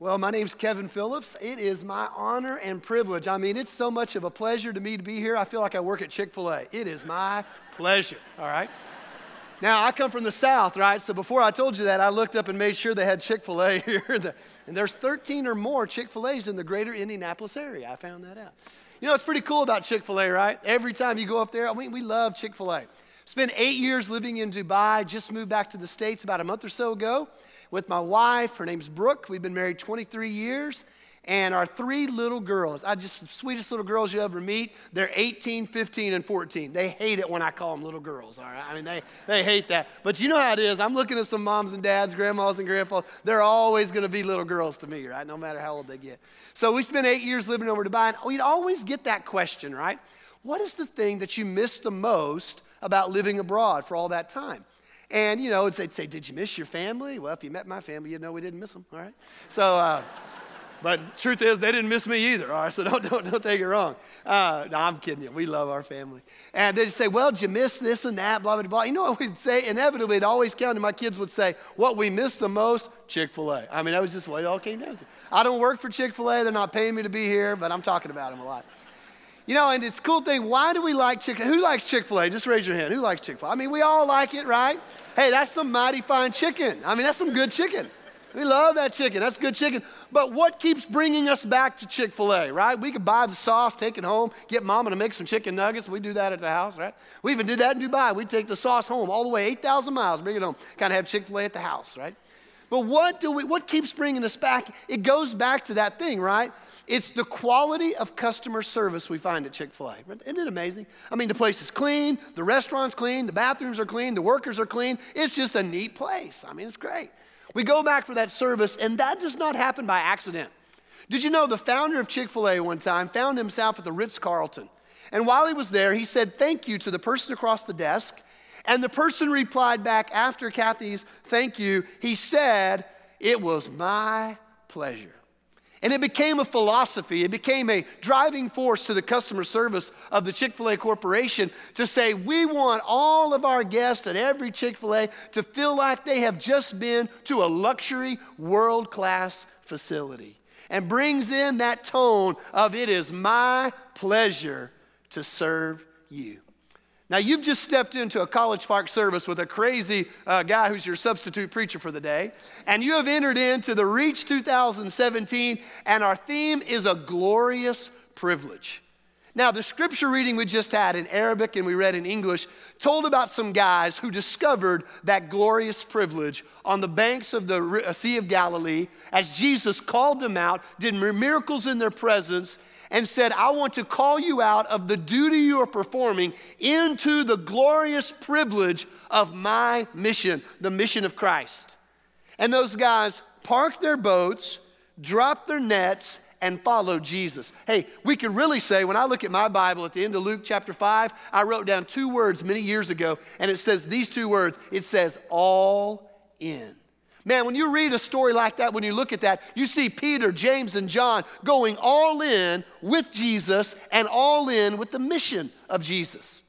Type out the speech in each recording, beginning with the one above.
Well, my name's Kevin Phillips. It is my honor and privilege. I mean, it's so much of a pleasure to me to be here. I feel like I work at Chick fil A. It is my pleasure, all right? Now, I come from the South, right? So before I told you that, I looked up and made sure they had Chick fil A here. and there's 13 or more Chick fil A's in the greater Indianapolis area. I found that out. You know, it's pretty cool about Chick fil A, right? Every time you go up there, I mean, we love Chick fil A. Spent eight years living in Dubai, just moved back to the States about a month or so ago with my wife. Her name's Brooke. We've been married 23 years. And our three little girls, I just, sweetest little girls you ever meet, they're 18, 15, and 14. They hate it when I call them little girls, all right? I mean, they, they hate that. But you know how it is. I'm looking at some moms and dads, grandmas and grandpas. They're always going to be little girls to me, right? No matter how old they get. So we spent eight years living over Dubai, and we'd always get that question, right? What is the thing that you miss the most about living abroad for all that time? And, you know, they'd say, Did you miss your family? Well, if you met my family, you'd know we didn't miss them, all right? So, uh, but truth is, they didn't miss me either, all right? So don't, don't, don't take it wrong. Uh, no, I'm kidding you. We love our family. And they'd say, Well, did you miss this and that, blah, blah, blah. You know what we'd say? Inevitably, it always counted. My kids would say, What we miss the most? Chick fil A. I mean, that was just what it all came down to. I don't work for Chick fil A. They're not paying me to be here, but I'm talking about them a lot. You know, and it's cool thing. Why do we like Chick? Who likes Chick Fil A? Just raise your hand. Who likes Chick Fil A? I mean, we all like it, right? Hey, that's some mighty fine chicken. I mean, that's some good chicken. We love that chicken. That's good chicken. But what keeps bringing us back to Chick fil A, right? We could buy the sauce, take it home, get mama to make some chicken nuggets. We do that at the house, right? We even did that in Dubai. We take the sauce home all the way 8,000 miles, bring it home, kind of have Chick fil A at the house, right? But what, do we, what keeps bringing us back? It goes back to that thing, right? It's the quality of customer service we find at Chick fil A. Isn't it amazing? I mean, the place is clean, the restaurant's clean, the bathrooms are clean, the workers are clean. It's just a neat place. I mean, it's great. We go back for that service, and that does not happen by accident. Did you know the founder of Chick fil A one time found himself at the Ritz Carlton? And while he was there, he said thank you to the person across the desk. And the person replied back after Cathy's thank you, he said, It was my pleasure. And it became a philosophy, it became a driving force to the customer service of the Chick fil A Corporation to say, we want all of our guests at every Chick fil A to feel like they have just been to a luxury, world class facility. And brings in that tone of, it is my pleasure to serve you. Now, you've just stepped into a College Park service with a crazy uh, guy who's your substitute preacher for the day, and you have entered into the Reach 2017, and our theme is a glorious privilege. Now, the scripture reading we just had in Arabic and we read in English told about some guys who discovered that glorious privilege on the banks of the Sea of Galilee as Jesus called them out, did miracles in their presence, and said, I want to call you out of the duty you are performing into the glorious privilege of my mission, the mission of Christ. And those guys parked their boats, dropped their nets, and followed Jesus. Hey, we could really say, when I look at my Bible at the end of Luke chapter 5, I wrote down two words many years ago, and it says these two words it says, all in. Man, when you read a story like that, when you look at that, you see Peter, James, and John going all in with Jesus and all in with the mission of Jesus.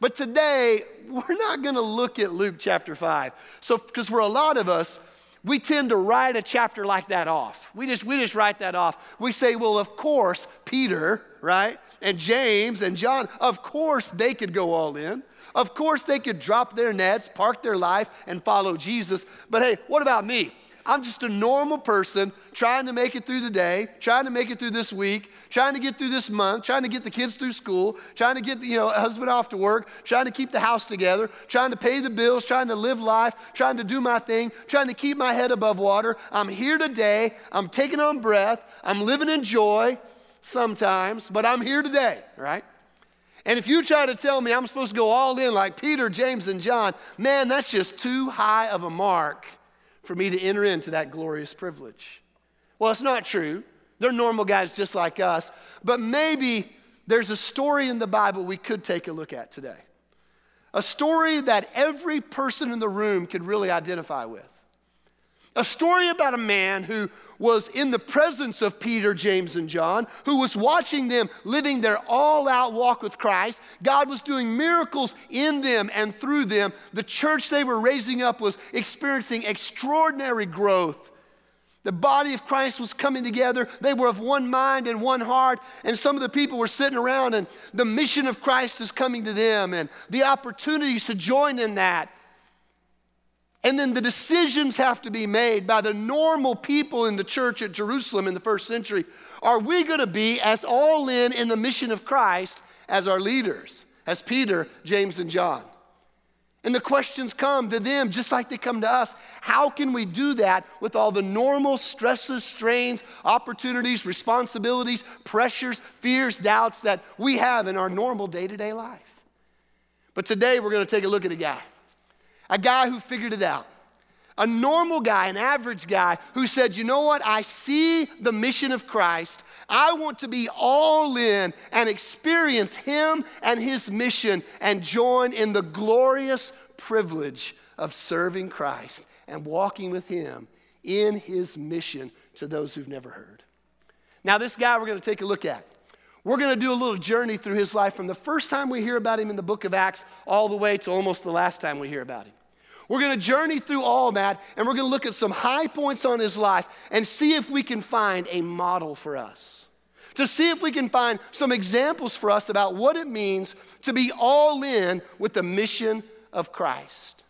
But today, we're not going to look at Luke chapter 5. So, because for a lot of us, we tend to write a chapter like that off. We just, we just write that off. We say, well, of course, Peter, right? And James and John, of course they could go all in. Of course, they could drop their nets, park their life, and follow Jesus. But hey, what about me? I'm just a normal person trying to make it through the day, trying to make it through this week, trying to get through this month, trying to get the kids through school, trying to get the you know, husband off to work, trying to keep the house together, trying to pay the bills, trying to live life, trying to do my thing, trying to keep my head above water. I'm here today. I'm taking on breath. I'm living in joy sometimes, but I'm here today, right? And if you try to tell me I'm supposed to go all in like Peter, James, and John, man, that's just too high of a mark for me to enter into that glorious privilege. Well, it's not true. They're normal guys just like us. But maybe there's a story in the Bible we could take a look at today. A story that every person in the room could really identify with. A story about a man who was in the presence of Peter, James, and John, who was watching them living their all out walk with Christ. God was doing miracles in them and through them. The church they were raising up was experiencing extraordinary growth. The body of Christ was coming together. They were of one mind and one heart. And some of the people were sitting around, and the mission of Christ is coming to them, and the opportunities to join in that. And then the decisions have to be made by the normal people in the church at Jerusalem in the first century. Are we going to be as all in in the mission of Christ as our leaders, as Peter, James, and John? And the questions come to them just like they come to us. How can we do that with all the normal stresses, strains, opportunities, responsibilities, pressures, fears, doubts that we have in our normal day to day life? But today we're going to take a look at a guy, a guy who figured it out. A normal guy, an average guy who said, You know what? I see the mission of Christ. I want to be all in and experience Him and His mission and join in the glorious privilege of serving Christ and walking with Him in His mission to those who've never heard. Now, this guy we're going to take a look at. We're going to do a little journey through his life from the first time we hear about him in the book of Acts all the way to almost the last time we hear about him. We're going to journey through all that and we're going to look at some high points on his life and see if we can find a model for us. To see if we can find some examples for us about what it means to be all in with the mission of Christ.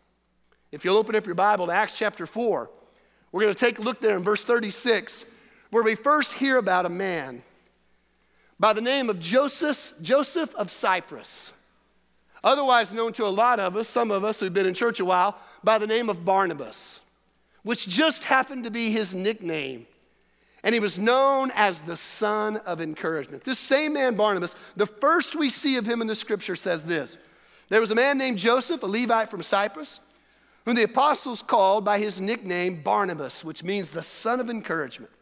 If you'll open up your Bible to Acts chapter 4, we're going to take a look there in verse 36, where we first hear about a man by the name of Joseph, Joseph of Cyprus otherwise known to a lot of us, some of us who've been in church a while, by the name of Barnabas, which just happened to be his nickname. And he was known as the son of encouragement. This same man, Barnabas, the first we see of him in the scripture says this There was a man named Joseph, a Levite from Cyprus, whom the apostles called by his nickname Barnabas, which means the son of encouragement.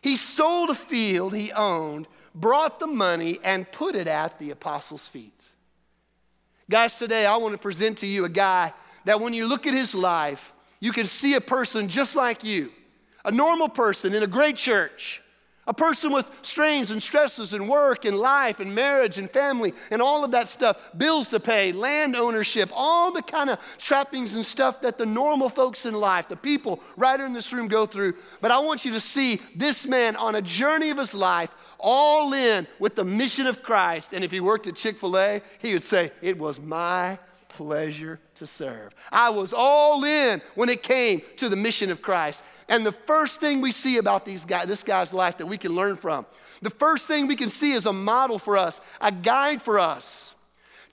He sold a field he owned, brought the money, and put it at the apostles' feet. Guys, today I want to present to you a guy that when you look at his life, you can see a person just like you, a normal person in a great church, a person with strains and stresses and work and life and marriage and family and all of that stuff, bills to pay, land ownership, all the kind of trappings and stuff that the normal folks in life, the people right in this room go through. But I want you to see this man on a journey of his life all in with the mission of Christ. And if he worked at Chick fil A, he would say, It was my pleasure to serve. I was all in when it came to the mission of Christ. And the first thing we see about these guy, this guy's life that we can learn from, the first thing we can see is a model for us, a guide for us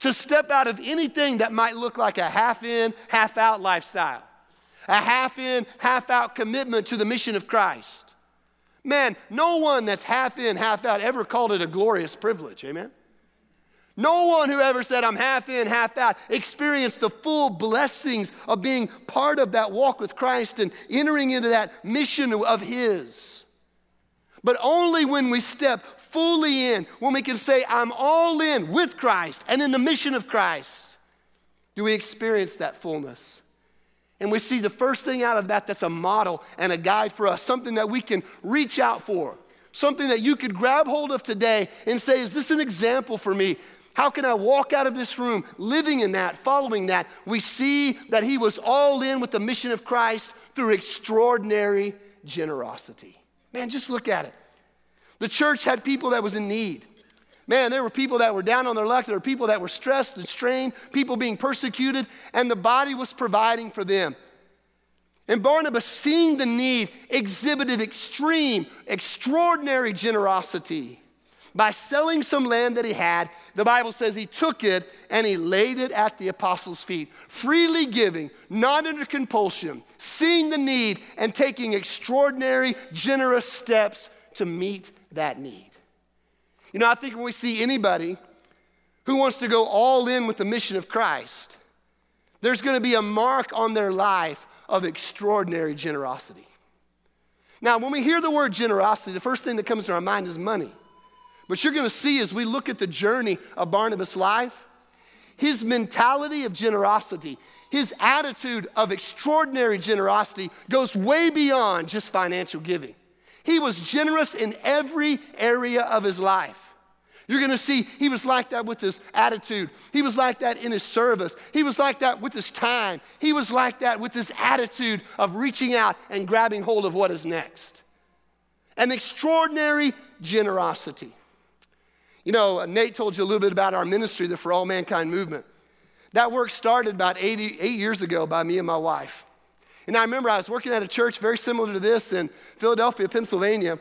to step out of anything that might look like a half in, half out lifestyle, a half in, half out commitment to the mission of Christ. Man, no one that's half in, half out ever called it a glorious privilege. Amen? No one who ever said, I'm half in, half out, experienced the full blessings of being part of that walk with Christ and entering into that mission of His. But only when we step fully in, when we can say, I'm all in with Christ and in the mission of Christ, do we experience that fullness. And we see the first thing out of that that's a model and a guide for us, something that we can reach out for, something that you could grab hold of today and say, Is this an example for me? How can I walk out of this room living in that, following that? We see that he was all in with the mission of Christ through extraordinary generosity. Man, just look at it. The church had people that was in need. Man, there were people that were down on their luck. There were people that were stressed and strained, people being persecuted, and the body was providing for them. And Barnabas, seeing the need, exhibited extreme, extraordinary generosity. By selling some land that he had, the Bible says he took it and he laid it at the apostles' feet, freely giving, not under compulsion, seeing the need and taking extraordinary, generous steps to meet that need. You know, I think when we see anybody who wants to go all in with the mission of Christ, there's going to be a mark on their life of extraordinary generosity. Now, when we hear the word generosity, the first thing that comes to our mind is money. But you're going to see as we look at the journey of Barnabas' life, his mentality of generosity, his attitude of extraordinary generosity goes way beyond just financial giving. He was generous in every area of his life. You're to see he was like that with his attitude. He was like that in his service. He was like that with his time. He was like that with his attitude of reaching out and grabbing hold of what is next. An extraordinary generosity. You know, Nate told you a little bit about our ministry, the For All Mankind movement. That work started about 88 years ago by me and my wife. And I remember I was working at a church very similar to this in Philadelphia, Pennsylvania.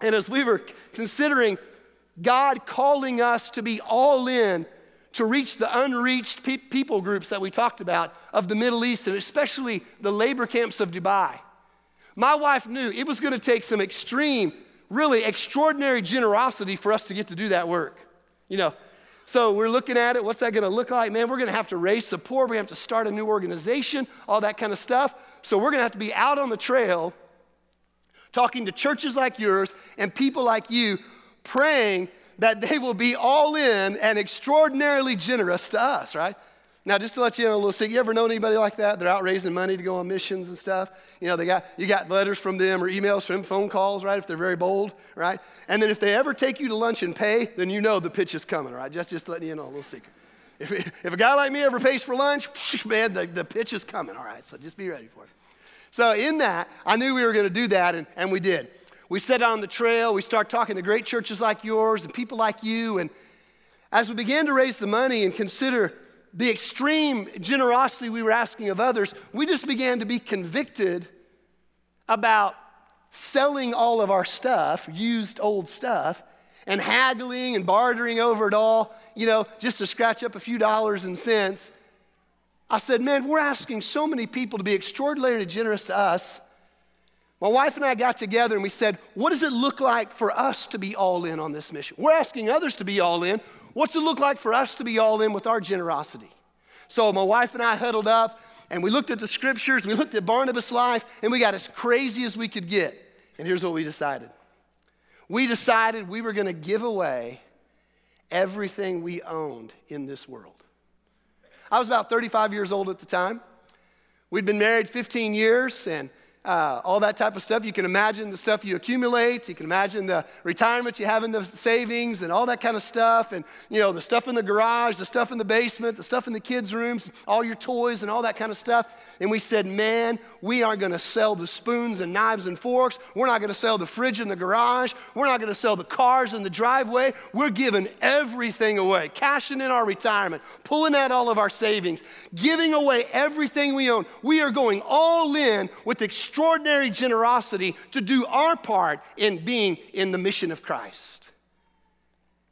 And as we were considering God calling us to be all in to reach the unreached pe- people groups that we talked about of the Middle East and especially the labor camps of Dubai. My wife knew it was going to take some extreme, really extraordinary generosity for us to get to do that work. You know, so we're looking at it. What's that going to look like? Man, we're going to have to raise support. We have to start a new organization, all that kind of stuff. So we're going to have to be out on the trail talking to churches like yours and people like you praying that they will be all in and extraordinarily generous to us, right? Now, just to let you know a little secret, you ever know anybody like that? They're out raising money to go on missions and stuff. You know, they got you got letters from them or emails from them, phone calls, right? If they're very bold, right? And then if they ever take you to lunch and pay, then you know the pitch is coming, right? Just just letting you know a little secret. If, if a guy like me ever pays for lunch, man, the, the pitch is coming, all right? So just be ready for it. So in that, I knew we were going to do that, and, and we did. We set on the trail, we start talking to great churches like yours and people like you. And as we began to raise the money and consider the extreme generosity we were asking of others, we just began to be convicted about selling all of our stuff, used old stuff, and haggling and bartering over it all, you know, just to scratch up a few dollars and cents. I said, man, we're asking so many people to be extraordinarily generous to us. My wife and I got together and we said, What does it look like for us to be all in on this mission? We're asking others to be all in. What's it look like for us to be all in with our generosity? So my wife and I huddled up and we looked at the scriptures, we looked at Barnabas' life, and we got as crazy as we could get. And here's what we decided we decided we were going to give away everything we owned in this world. I was about 35 years old at the time. We'd been married 15 years, and uh, all that type of stuff. You can imagine the stuff you accumulate. You can imagine the retirement you have in the savings and all that kind of stuff. And, you know, the stuff in the garage, the stuff in the basement, the stuff in the kids' rooms, all your toys and all that kind of stuff. And we said, man, we aren't going to sell the spoons and knives and forks. We're not going to sell the fridge in the garage. We're not going to sell the cars in the driveway. We're giving everything away, cashing in our retirement, pulling out all of our savings, giving away everything we own. We are going all in with extreme extraordinary generosity to do our part in being in the mission of Christ.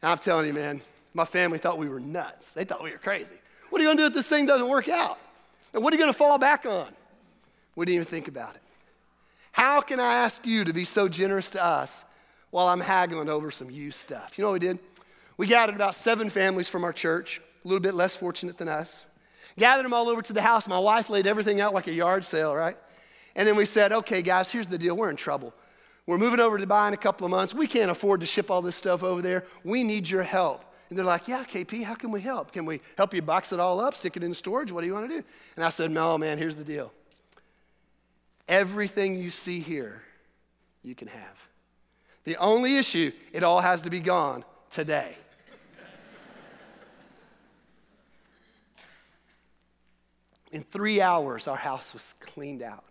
And I'm telling you, man, my family thought we were nuts. They thought we were crazy. What are you going to do if this thing doesn't work out? And what are you going to fall back on? We didn't even think about it. How can I ask you to be so generous to us while I'm haggling over some used stuff? You know what we did? We gathered about seven families from our church, a little bit less fortunate than us. Gathered them all over to the house. My wife laid everything out like a yard sale, right? And then we said, okay, guys, here's the deal. We're in trouble. We're moving over to Dubai in a couple of months. We can't afford to ship all this stuff over there. We need your help. And they're like, yeah, KP, how can we help? Can we help you box it all up, stick it in storage? What do you want to do? And I said, no, man, here's the deal. Everything you see here, you can have. The only issue, it all has to be gone today. In three hours, our house was cleaned out.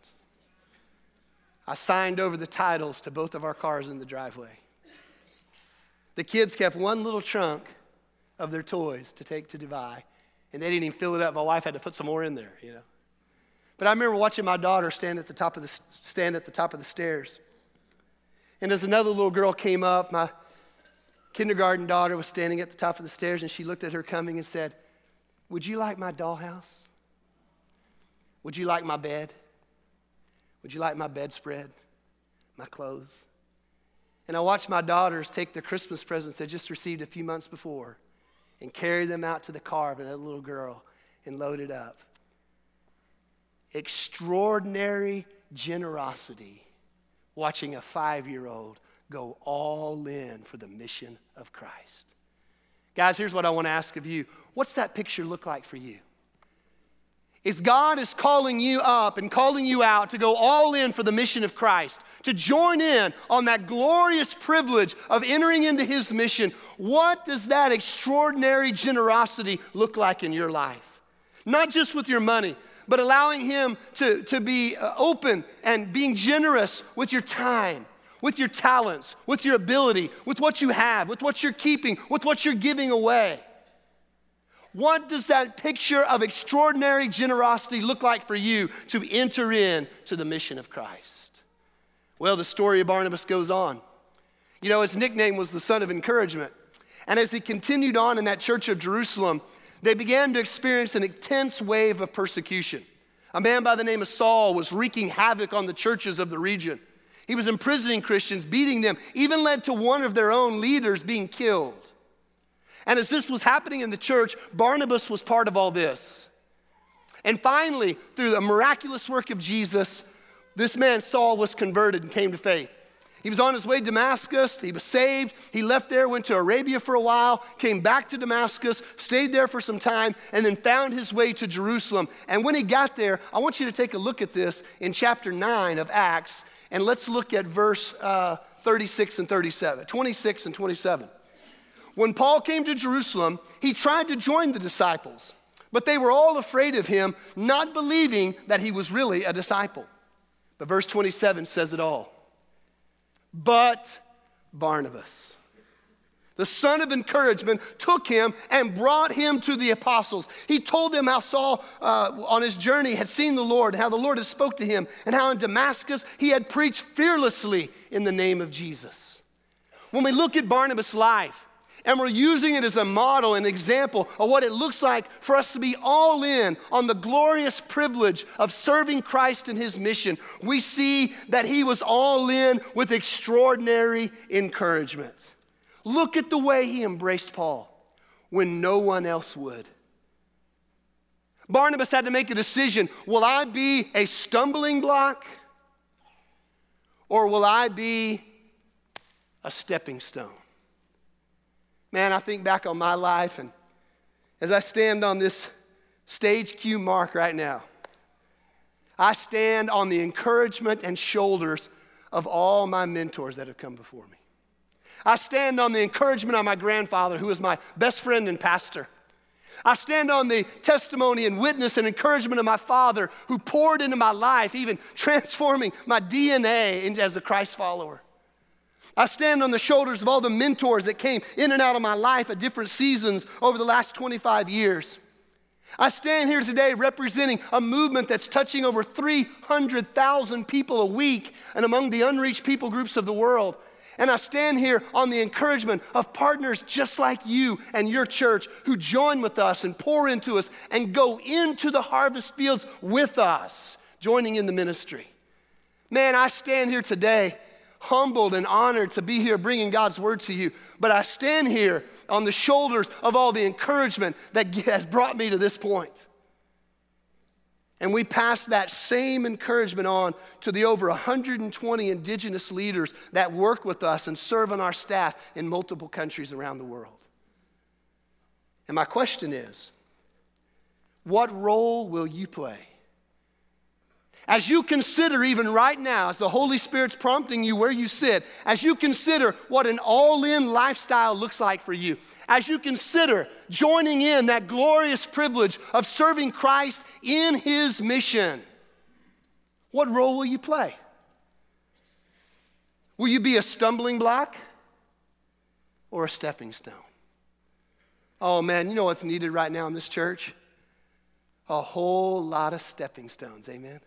I signed over the titles to both of our cars in the driveway. The kids kept one little trunk of their toys to take to Dubai, and they didn't even fill it up. My wife had to put some more in there, you know. But I remember watching my daughter stand at the top of the, stand at the, top of the stairs. And as another little girl came up, my kindergarten daughter was standing at the top of the stairs, and she looked at her coming and said, Would you like my dollhouse? Would you like my bed? Would you like my bedspread, my clothes? And I watched my daughters take their Christmas presents they just received a few months before and carry them out to the car of a little girl and load it up. Extraordinary generosity watching a five year old go all in for the mission of Christ. Guys, here's what I want to ask of you. What's that picture look like for you? Is God is calling you up and calling you out to go all in for the mission of Christ, to join in on that glorious privilege of entering into His mission. What does that extraordinary generosity look like in your life? Not just with your money, but allowing Him to, to be uh, open and being generous with your time, with your talents, with your ability, with what you have, with what you're keeping, with what you're giving away. What does that picture of extraordinary generosity look like for you to enter in to the mission of Christ? Well, the story of Barnabas goes on. You know, his nickname was the son of encouragement. And as he continued on in that church of Jerusalem, they began to experience an intense wave of persecution. A man by the name of Saul was wreaking havoc on the churches of the region. He was imprisoning Christians, beating them, even led to one of their own leaders being killed. And as this was happening in the church, Barnabas was part of all this. And finally, through the miraculous work of Jesus, this man, Saul, was converted and came to faith. He was on his way to Damascus. He was saved. He left there, went to Arabia for a while, came back to Damascus, stayed there for some time, and then found his way to Jerusalem. And when he got there, I want you to take a look at this in chapter 9 of Acts, and let's look at verse uh, 36 and 37, 26 and 27. When Paul came to Jerusalem, he tried to join the disciples, but they were all afraid of him, not believing that he was really a disciple. But verse 27 says it all. But Barnabas, the son of encouragement, took him and brought him to the apostles. He told them how Saul, uh, on his journey, had seen the Lord, how the Lord had spoke to him, and how in Damascus he had preached fearlessly in the name of Jesus. When we look at Barnabas' life, and we're using it as a model, an example of what it looks like for us to be all in on the glorious privilege of serving Christ in his mission. We see that he was all in with extraordinary encouragement. Look at the way he embraced Paul when no one else would. Barnabas had to make a decision will I be a stumbling block or will I be a stepping stone? Man, I think back on my life, and as I stand on this stage Q mark right now, I stand on the encouragement and shoulders of all my mentors that have come before me. I stand on the encouragement of my grandfather, who was my best friend and pastor. I stand on the testimony and witness and encouragement of my father, who poured into my life, even transforming my DNA as a Christ follower. I stand on the shoulders of all the mentors that came in and out of my life at different seasons over the last 25 years. I stand here today representing a movement that's touching over 300,000 people a week and among the unreached people groups of the world. And I stand here on the encouragement of partners just like you and your church who join with us and pour into us and go into the harvest fields with us, joining in the ministry. Man, I stand here today humbled and honored to be here bringing God's word to you. But I stand here on the shoulders of all the encouragement that has brought me to this point. And we pass that same encouragement on to the over 120 indigenous leaders that work with us and serve on our staff in multiple countries around the world. And my question is what role will you play? As you consider, even right now, as the Holy Spirit's prompting you where you sit, as you consider what an all in lifestyle looks like for you, as you consider joining in that glorious privilege of serving Christ in His mission, what role will you play? Will you be a stumbling block or a stepping stone? Oh man, you know what's needed right now in this church? A whole lot of stepping stones, amen?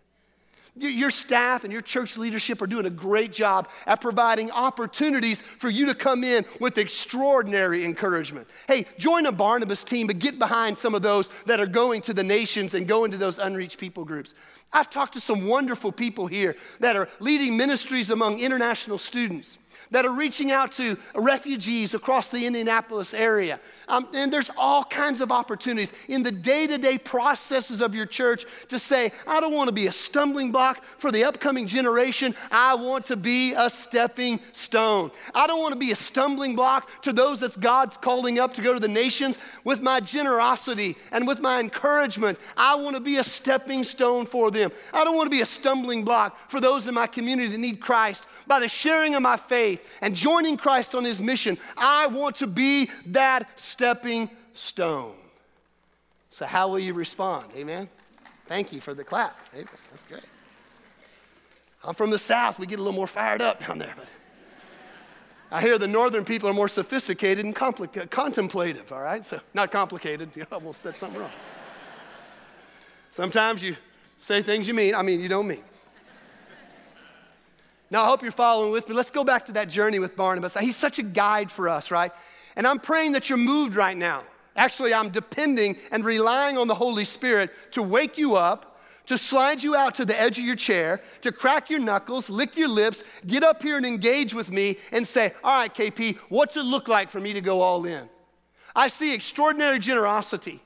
Your staff and your church leadership are doing a great job at providing opportunities for you to come in with extraordinary encouragement. Hey, join a Barnabas team, but get behind some of those that are going to the nations and going to those unreached people groups. I've talked to some wonderful people here that are leading ministries among international students. That are reaching out to refugees across the Indianapolis area. Um, and there's all kinds of opportunities in the day to day processes of your church to say, I don't want to be a stumbling block for the upcoming generation. I want to be a stepping stone. I don't want to be a stumbling block to those that God's calling up to go to the nations with my generosity and with my encouragement. I want to be a stepping stone for them. I don't want to be a stumbling block for those in my community that need Christ by the sharing of my faith and joining Christ on his mission. I want to be that stepping stone. So, how will you respond? Amen? Thank you for the clap. Amen. That's great. I'm from the South. We get a little more fired up down there. But I hear the northern people are more sophisticated and compli- contemplative, all right? So, not complicated. I almost said something wrong. Sometimes you say things you mean, I mean, you don't mean. Now, I hope you're following with me. Let's go back to that journey with Barnabas. He's such a guide for us, right? And I'm praying that you're moved right now. Actually, I'm depending and relying on the Holy Spirit to wake you up, to slide you out to the edge of your chair, to crack your knuckles, lick your lips, get up here and engage with me and say, All right, KP, what's it look like for me to go all in? I see extraordinary generosity,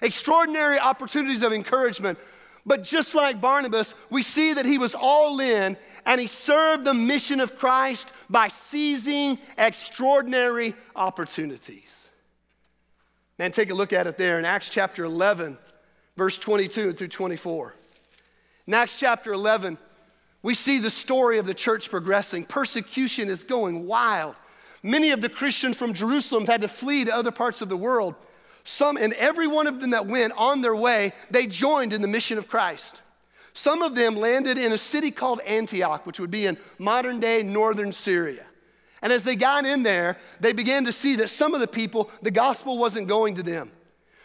extraordinary opportunities of encouragement. But just like Barnabas, we see that he was all in and he served the mission of Christ by seizing extraordinary opportunities. Man, take a look at it there in Acts chapter 11, verse 22 through 24. In Acts chapter 11, we see the story of the church progressing. Persecution is going wild. Many of the Christians from Jerusalem had to flee to other parts of the world. Some, and every one of them that went on their way, they joined in the mission of Christ. Some of them landed in a city called Antioch, which would be in modern day northern Syria. And as they got in there, they began to see that some of the people, the gospel wasn't going to them.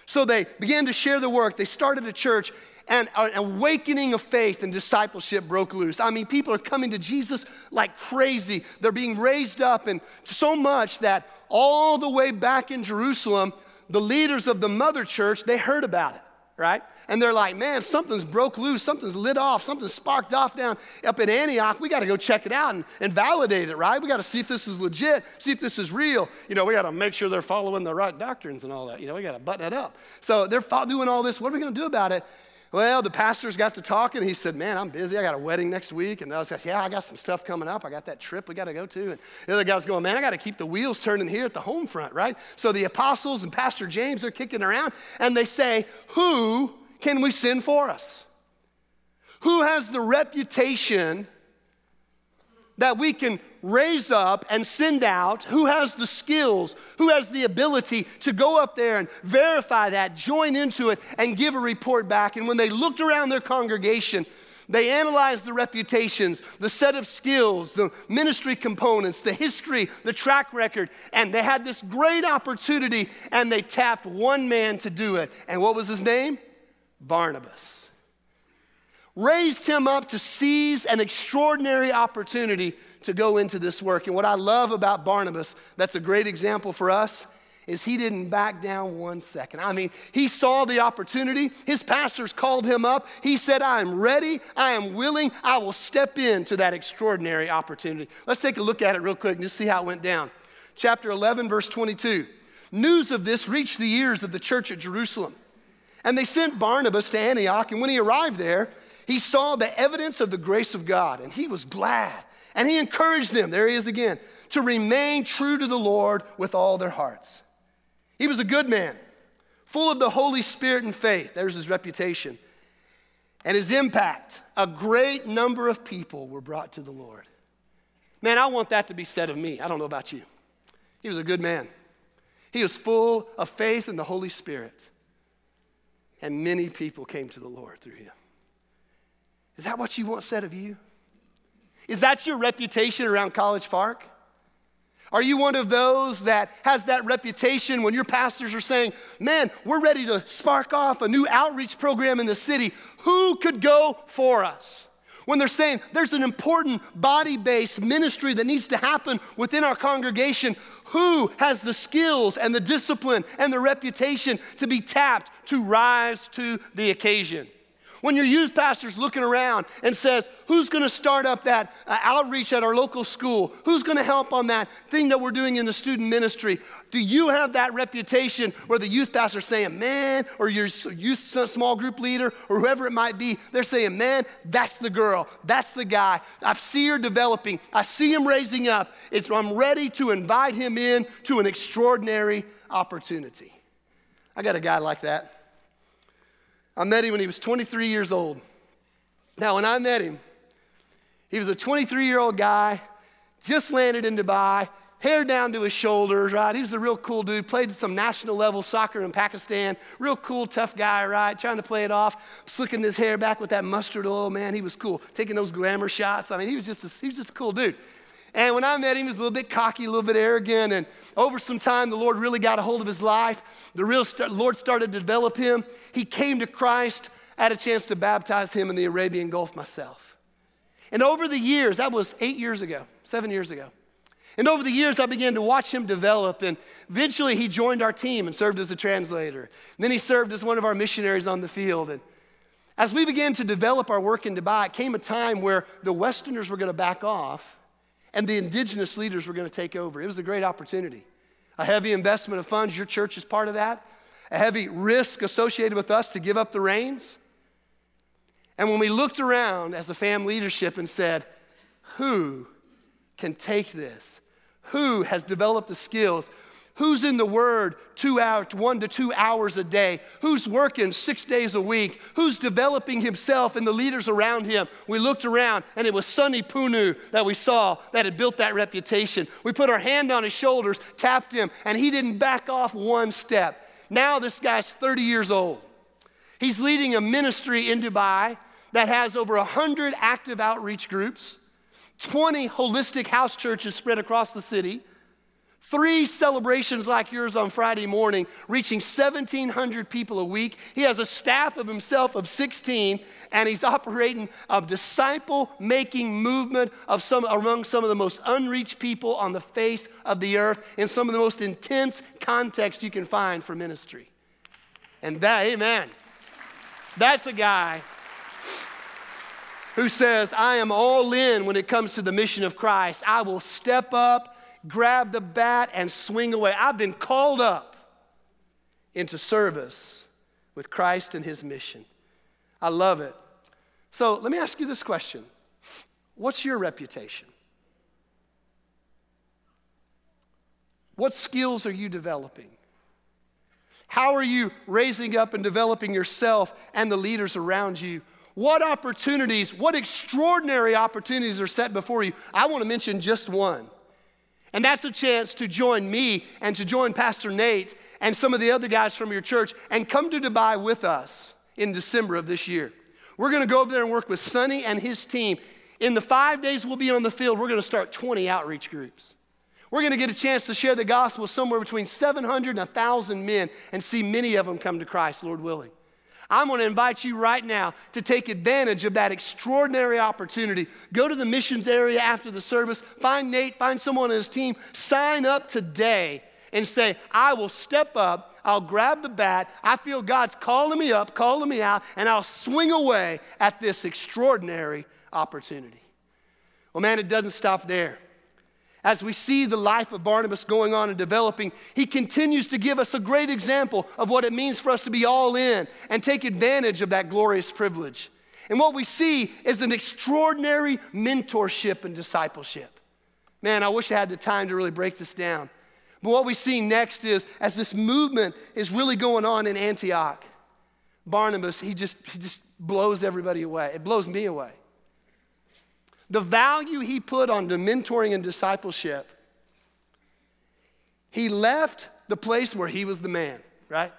So they began to share the work. They started a church, and an awakening of faith and discipleship broke loose. I mean, people are coming to Jesus like crazy. They're being raised up, and so much that all the way back in Jerusalem, the leaders of the mother church, they heard about it, right? and they're like, man, something's broke loose, something's lit off, something's sparked off down up in Antioch. We got to go check it out and, and validate it, right? We got to see if this is legit, see if this is real. You know, we got to make sure they're following the right doctrines and all that. You know, we got to button it up. So they're doing all this. What are we going to do about it? Well, the pastors got to talking. He said, Man, I'm busy. I got a wedding next week. And I was like, Yeah, I got some stuff coming up. I got that trip we got to go to. And the other guy's going, Man, I got to keep the wheels turning here at the home front, right? So the apostles and Pastor James are kicking around and they say, Who can we send for us? Who has the reputation that we can raise up and send out? Who has the skills? Who has the ability to go up there and verify that, join into it, and give a report back? And when they looked around their congregation, they analyzed the reputations, the set of skills, the ministry components, the history, the track record, and they had this great opportunity and they tapped one man to do it. And what was his name? Barnabas. Raised him up to seize an extraordinary opportunity to go into this work. And what I love about Barnabas, that's a great example for us, is he didn't back down one second. I mean, he saw the opportunity. His pastors called him up. He said, I am ready, I am willing, I will step into that extraordinary opportunity. Let's take a look at it real quick and just see how it went down. Chapter 11, verse 22. News of this reached the ears of the church at Jerusalem. And they sent Barnabas to Antioch, and when he arrived there, he saw the evidence of the grace of God, and he was glad. And he encouraged them, there he is again, to remain true to the Lord with all their hearts. He was a good man, full of the Holy Spirit and faith. There's his reputation. And his impact, a great number of people were brought to the Lord. Man, I want that to be said of me. I don't know about you. He was a good man. He was full of faith and the Holy Spirit. And many people came to the Lord through him. Is that what you want said of you? Is that your reputation around College Park? Are you one of those that has that reputation when your pastors are saying, Man, we're ready to spark off a new outreach program in the city? Who could go for us? When they're saying there's an important body based ministry that needs to happen within our congregation, who has the skills and the discipline and the reputation to be tapped to rise to the occasion? When your youth pastor's looking around and says, Who's gonna start up that uh, outreach at our local school? Who's gonna help on that thing that we're doing in the student ministry? Do you have that reputation where the youth pastor's saying, Man, or your youth small group leader, or whoever it might be, they're saying, Man, that's the girl, that's the guy. I see her developing, I see him raising up. It's, I'm ready to invite him in to an extraordinary opportunity. I got a guy like that. I met him when he was 23 years old. Now, when I met him, he was a 23 year old guy, just landed in Dubai, hair down to his shoulders, right? He was a real cool dude, played some national level soccer in Pakistan. Real cool, tough guy, right? Trying to play it off, slicking his hair back with that mustard oil, man. He was cool, taking those glamour shots. I mean, he was just a, he was just a cool dude. And when I met him, he was a little bit cocky, a little bit arrogant. And over some time, the Lord really got a hold of his life. The real st- Lord started to develop him. He came to Christ. I had a chance to baptize him in the Arabian Gulf myself. And over the years, that was eight years ago, seven years ago. And over the years, I began to watch him develop. And eventually, he joined our team and served as a translator. And then he served as one of our missionaries on the field. And as we began to develop our work in Dubai, it came a time where the Westerners were going to back off and the indigenous leaders were going to take over. It was a great opportunity. A heavy investment of funds, your church is part of that. A heavy risk associated with us to give up the reins. And when we looked around as a fam leadership and said, who can take this? Who has developed the skills? Who's in the Word two hours, one to two hours a day? Who's working six days a week? Who's developing himself and the leaders around him? We looked around and it was Sonny Punu that we saw that had built that reputation. We put our hand on his shoulders, tapped him, and he didn't back off one step. Now this guy's 30 years old. He's leading a ministry in Dubai that has over 100 active outreach groups, 20 holistic house churches spread across the city Three celebrations like yours on Friday morning, reaching 1,700 people a week. He has a staff of himself of 16, and he's operating a disciple making movement of some, among some of the most unreached people on the face of the earth in some of the most intense context you can find for ministry. And that, amen. That's a guy who says, I am all in when it comes to the mission of Christ. I will step up grab the bat and swing away. I've been called up into service with Christ and his mission. I love it. So let me ask you this question What's your reputation? What skills are you developing? How are you raising up and developing yourself and the leaders around you? What opportunities, what extraordinary opportunities are set before you? I want to mention just one. And that's a chance to join me and to join Pastor Nate and some of the other guys from your church and come to Dubai with us in December of this year. We're going to go over there and work with Sonny and his team. In the five days we'll be on the field, we're going to start 20 outreach groups. We're going to get a chance to share the gospel somewhere between 700 and 1,000 men and see many of them come to Christ, Lord willing. I'm going to invite you right now to take advantage of that extraordinary opportunity. Go to the missions area after the service, find Nate, find someone on his team, sign up today and say, I will step up, I'll grab the bat, I feel God's calling me up, calling me out, and I'll swing away at this extraordinary opportunity. Well, man, it doesn't stop there as we see the life of Barnabas going on and developing, he continues to give us a great example of what it means for us to be all in and take advantage of that glorious privilege. And what we see is an extraordinary mentorship and discipleship. Man, I wish I had the time to really break this down. But what we see next is as this movement is really going on in Antioch, Barnabas, he just, he just blows everybody away. It blows me away. The value he put on the mentoring and discipleship, he left the place where he was the man, right?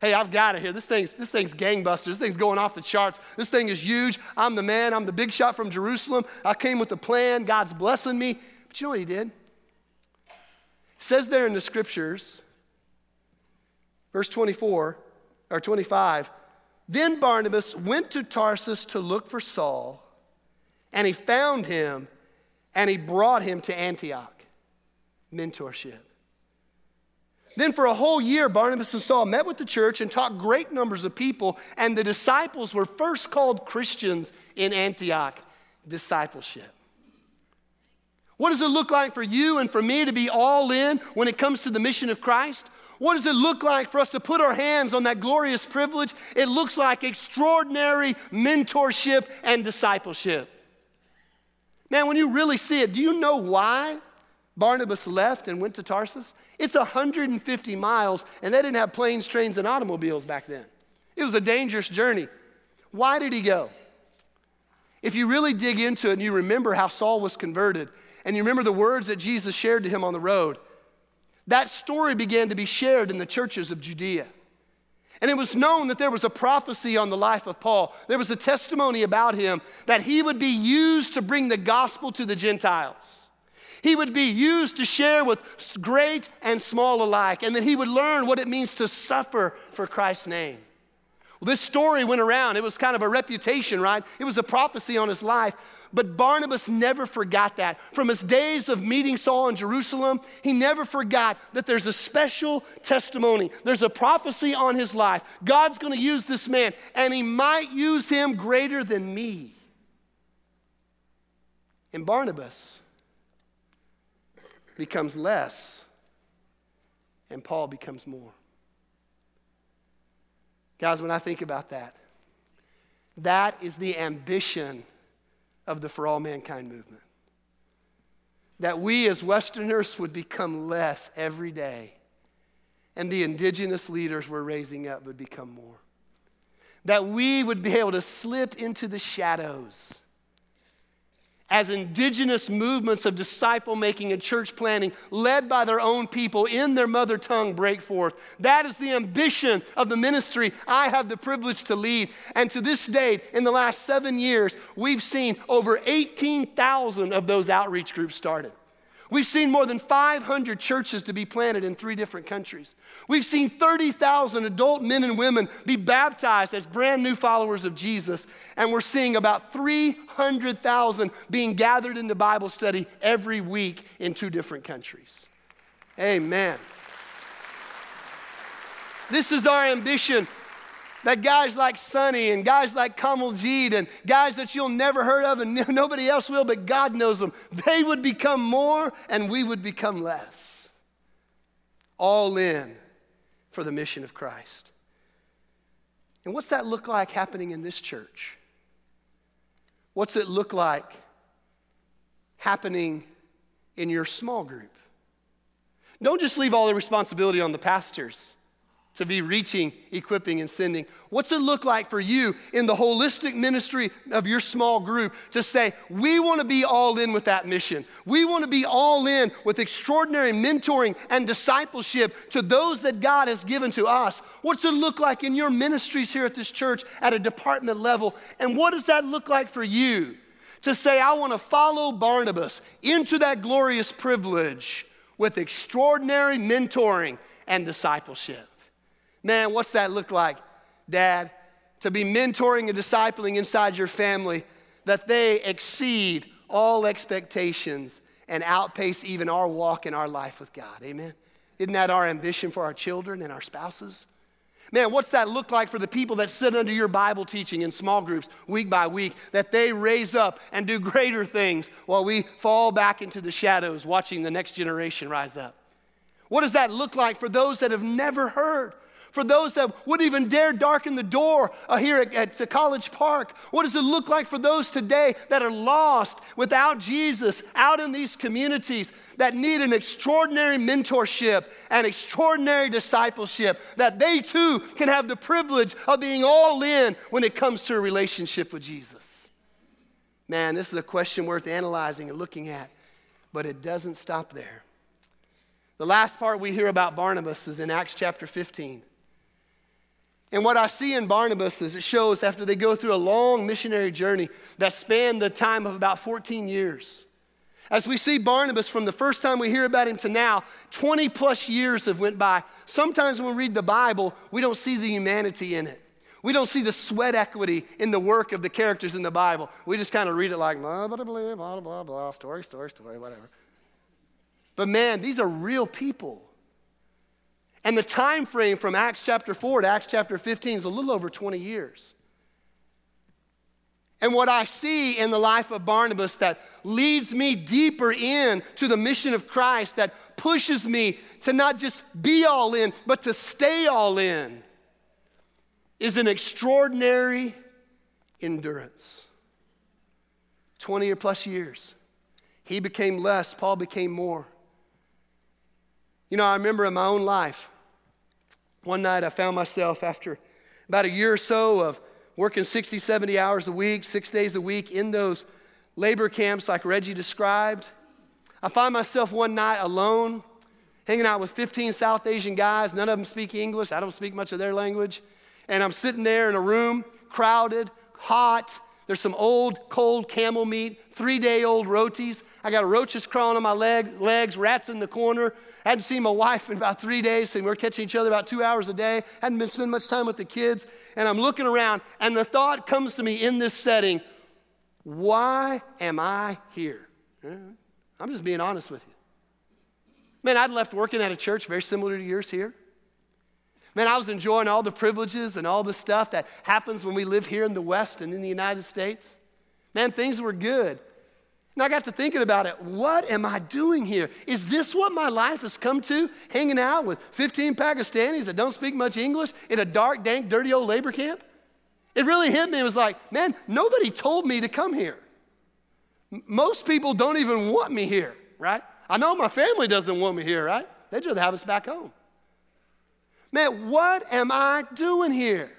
Hey, I've got it here. This thing's, this thing's gangbusters. This thing's going off the charts. This thing is huge. I'm the man. I'm the big shot from Jerusalem. I came with a plan. God's blessing me. But you know what he did? It says there in the scriptures, verse 24 or 25, then Barnabas went to Tarsus to look for Saul. And he found him and he brought him to Antioch. Mentorship. Then, for a whole year, Barnabas and Saul met with the church and taught great numbers of people, and the disciples were first called Christians in Antioch. Discipleship. What does it look like for you and for me to be all in when it comes to the mission of Christ? What does it look like for us to put our hands on that glorious privilege? It looks like extraordinary mentorship and discipleship. Man, when you really see it, do you know why Barnabas left and went to Tarsus? It's 150 miles, and they didn't have planes, trains, and automobiles back then. It was a dangerous journey. Why did he go? If you really dig into it and you remember how Saul was converted, and you remember the words that Jesus shared to him on the road, that story began to be shared in the churches of Judea. And it was known that there was a prophecy on the life of Paul. There was a testimony about him that he would be used to bring the gospel to the Gentiles. He would be used to share with great and small alike, and that he would learn what it means to suffer for Christ's name. Well, this story went around. It was kind of a reputation, right? It was a prophecy on his life. But Barnabas never forgot that. From his days of meeting Saul in Jerusalem, he never forgot that there's a special testimony. There's a prophecy on his life. God's going to use this man, and he might use him greater than me. And Barnabas becomes less, and Paul becomes more. Guys, when I think about that, that is the ambition of the For All Mankind movement. That we as Westerners would become less every day, and the indigenous leaders we're raising up would become more. That we would be able to slip into the shadows as indigenous movements of disciple making and church planting led by their own people in their mother tongue break forth. That is the ambition of the ministry I have the privilege to lead. And to this date, in the last seven years, we've seen over 18,000 of those outreach groups started. We've seen more than 500 churches to be planted in three different countries. We've seen 30,000 adult men and women be baptized as brand new followers of Jesus. And we're seeing about 300,000 being gathered into Bible study every week in two different countries. Amen. This is our ambition that guys like Sonny and guys like Kamaljeet and guys that you'll never heard of and nobody else will, but God knows them, they would become more and we would become less. All in for the mission of Christ. And what's that look like happening in this church? What's it look like happening in your small group? Don't just leave all the responsibility on the pastors to be reaching, equipping, and sending. What's it look like for you in the holistic ministry of your small group to say, we want to be all in with that mission? We want to be all in with extraordinary mentoring and discipleship to those that God has given to us. What's it look like in your ministries here at this church at a department level? And what does that look like for you to say, I want to follow Barnabas into that glorious privilege with extraordinary mentoring and discipleship? Man, what's that look like, Dad? To be mentoring and discipling inside your family that they exceed all expectations and outpace even our walk in our life with God. Amen? Isn't that our ambition for our children and our spouses? Man, what's that look like for the people that sit under your Bible teaching in small groups week by week, that they raise up and do greater things while we fall back into the shadows watching the next generation rise up? What does that look like for those that have never heard? For those that wouldn't even dare darken the door uh, here at, at College Park? What does it look like for those today that are lost without Jesus out in these communities that need an extraordinary mentorship and extraordinary discipleship that they too can have the privilege of being all in when it comes to a relationship with Jesus? Man, this is a question worth analyzing and looking at, but it doesn't stop there. The last part we hear about Barnabas is in Acts chapter 15. And what I see in Barnabas is it shows after they go through a long missionary journey that spanned the time of about 14 years. As we see Barnabas from the first time we hear about him to now, 20 plus years have went by. Sometimes when we read the Bible, we don't see the humanity in it. We don't see the sweat equity in the work of the characters in the Bible. We just kind of read it like blah, blah, blah, blah, blah, blah, story, story, story, whatever. But man, these are real people. And the time frame from Acts chapter 4 to Acts chapter 15 is a little over 20 years. And what I see in the life of Barnabas that leads me deeper in to the mission of Christ, that pushes me to not just be all in, but to stay all in, is an extraordinary endurance. 20 or plus years. He became less, Paul became more. You know, I remember in my own life, one night I found myself after about a year or so of working 60, 70 hours a week, six days a week in those labor camps like Reggie described. I find myself one night alone, hanging out with 15 South Asian guys. None of them speak English. I don't speak much of their language. And I'm sitting there in a room, crowded, hot. There's some old, cold camel meat, three day old rotis. I got roaches crawling on my leg, legs, rats in the corner. I hadn't seen my wife in about three days, and we are catching each other about two hours a day. I Hadn't been spending much time with the kids. And I'm looking around, and the thought comes to me in this setting why am I here? Uh, I'm just being honest with you. Man, I'd left working at a church very similar to yours here. Man, I was enjoying all the privileges and all the stuff that happens when we live here in the West and in the United States. Man, things were good. And I got to thinking about it. What am I doing here? Is this what my life has come to? Hanging out with 15 Pakistanis that don't speak much English in a dark, dank, dirty old labor camp? It really hit me. It was like, man, nobody told me to come here. Most people don't even want me here, right? I know my family doesn't want me here, right? They'd rather have us back home. Man, what am I doing here?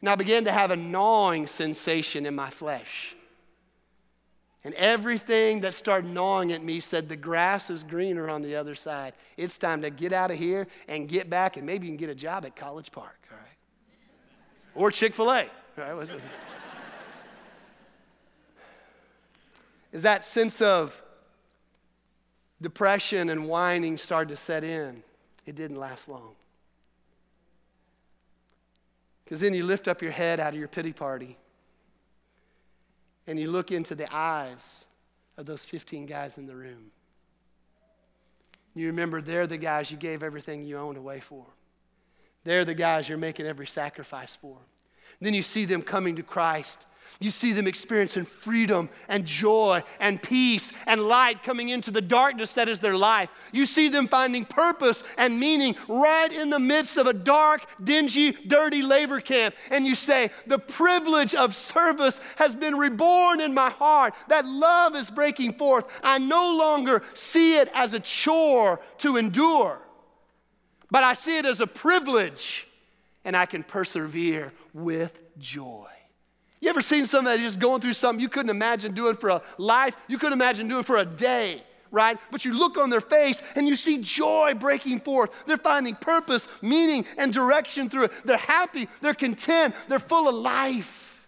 And I began to have a gnawing sensation in my flesh. And everything that started gnawing at me said, The grass is greener on the other side. It's time to get out of here and get back, and maybe you can get a job at College Park, all right? Or Chick fil A, right? Is that sense of depression and whining started to set in? It didn't last long. Because then you lift up your head out of your pity party and you look into the eyes of those 15 guys in the room. You remember they're the guys you gave everything you owned away for. They're the guys you're making every sacrifice for. then you see them coming to Christ you see them experiencing freedom and joy and peace and light coming into the darkness that is their life. You see them finding purpose and meaning right in the midst of a dark, dingy, dirty labor camp. And you say, The privilege of service has been reborn in my heart. That love is breaking forth. I no longer see it as a chore to endure, but I see it as a privilege, and I can persevere with joy. You ever seen somebody just going through something you couldn't imagine doing for a life, you couldn't imagine doing for a day, right? But you look on their face and you see joy breaking forth. They're finding purpose, meaning, and direction through it. They're happy, they're content, they're full of life.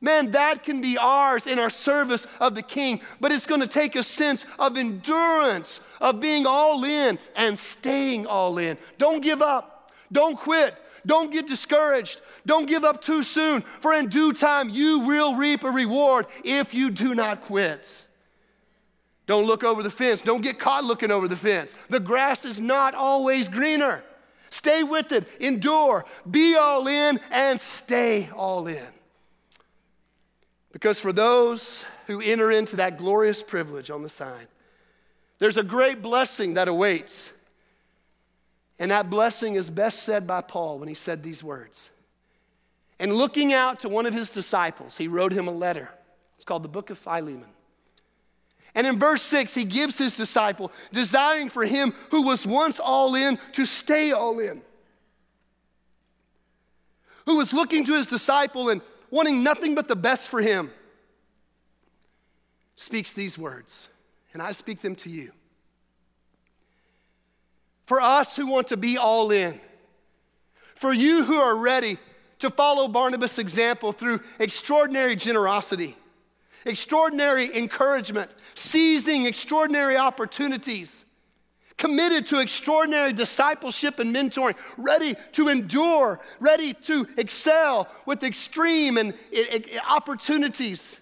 Man, that can be ours in our service of the King, but it's going to take a sense of endurance, of being all in and staying all in. Don't give up. Don't quit. Don't get discouraged. Don't give up too soon, for in due time you will reap a reward if you do not quit. Don't look over the fence. Don't get caught looking over the fence. The grass is not always greener. Stay with it, endure, be all in, and stay all in. Because for those who enter into that glorious privilege on the sign, there's a great blessing that awaits. And that blessing is best said by Paul when he said these words and looking out to one of his disciples, he wrote him a letter. It's called the Book of Philemon. And in verse 6, he gives his disciple, desiring for him who was once all in to stay all in. Who was looking to his disciple and wanting nothing but the best for him, speaks these words, and I speak them to you. For us who want to be all in, for you who are ready to follow Barnabas' example through extraordinary generosity, extraordinary encouragement, seizing extraordinary opportunities, committed to extraordinary discipleship and mentoring, ready to endure, ready to excel with extreme and opportunities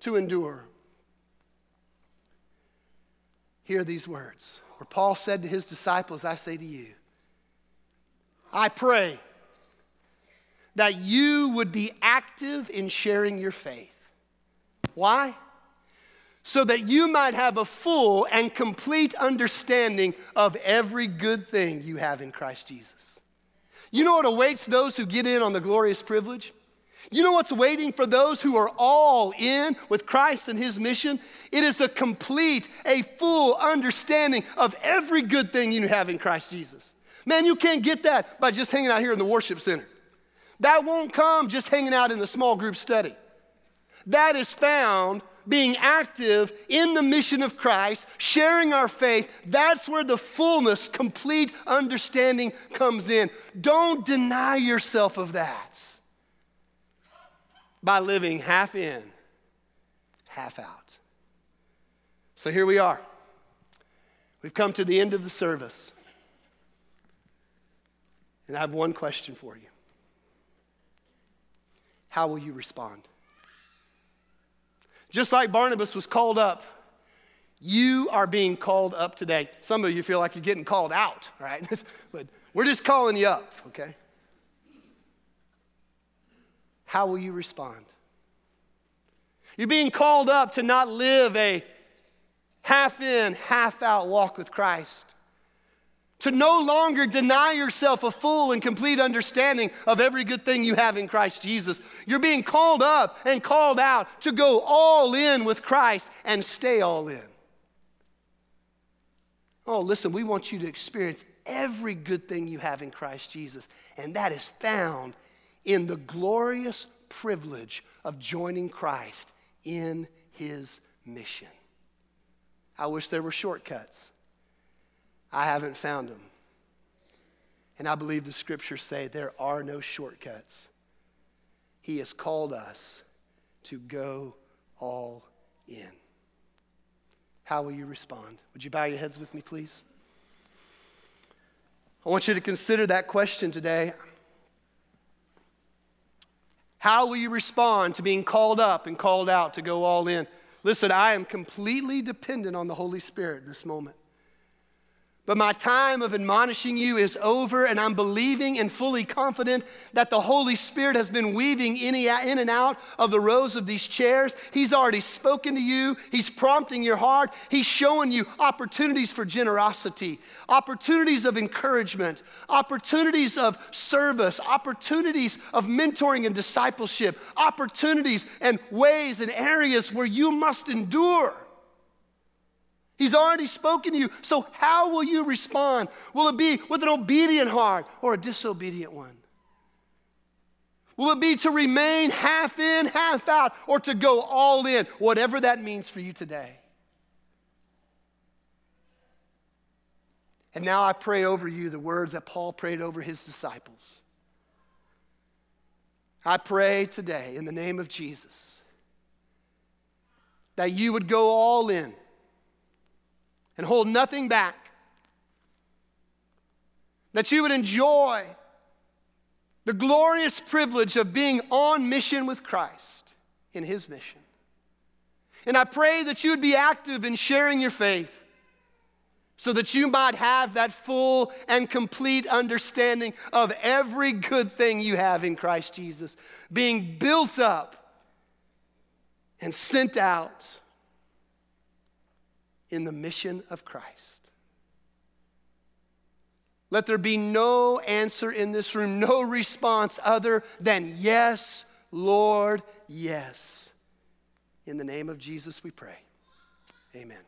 to endure. hear these words where Paul said to his disciples, I say to you, I pray that you would be active in sharing your faith. Why? So that you might have a full and complete understanding of every good thing you have in Christ Jesus. You know what awaits those who get in on the glorious privilege? You know what's waiting for those who are all in with Christ and his mission? It is a complete, a full understanding of every good thing you have in Christ Jesus. Man, you can't get that by just hanging out here in the worship center. That won't come just hanging out in the small group study. That is found being active in the mission of Christ, sharing our faith. That's where the fullness, complete understanding comes in. Don't deny yourself of that by living half in, half out. So here we are. We've come to the end of the service. And I have one question for you How will you respond? Just like Barnabas was called up, you are being called up today. Some of you feel like you're getting called out, right? but we're just calling you up, okay? How will you respond? You're being called up to not live a half in, half out walk with Christ to no longer deny yourself a full and complete understanding of every good thing you have in Christ Jesus. You're being called up and called out to go all in with Christ and stay all in. Oh, listen, we want you to experience every good thing you have in Christ Jesus, and that is found in the glorious privilege of joining Christ in his mission. I wish there were shortcuts. I haven't found them. And I believe the scriptures say there are no shortcuts. He has called us to go all in. How will you respond? Would you bow your heads with me, please? I want you to consider that question today. How will you respond to being called up and called out to go all in? Listen, I am completely dependent on the Holy Spirit this moment. But my time of admonishing you is over, and I'm believing and fully confident that the Holy Spirit has been weaving in and out of the rows of these chairs. He's already spoken to you, He's prompting your heart, He's showing you opportunities for generosity, opportunities of encouragement, opportunities of service, opportunities of mentoring and discipleship, opportunities and ways and areas where you must endure. He's already spoken to you. So, how will you respond? Will it be with an obedient heart or a disobedient one? Will it be to remain half in, half out, or to go all in, whatever that means for you today? And now I pray over you the words that Paul prayed over his disciples. I pray today in the name of Jesus that you would go all in and hold nothing back. That you would enjoy the glorious privilege of being on mission with Christ in His mission. And I pray that you would be active in sharing your faith so that you might have that full and complete understanding of every good thing you have in Christ Jesus, being built up and sent out in the mission of Christ. Let there be no answer in this room, no response other than yes, Lord, yes. In the name of Jesus we pray. Amen.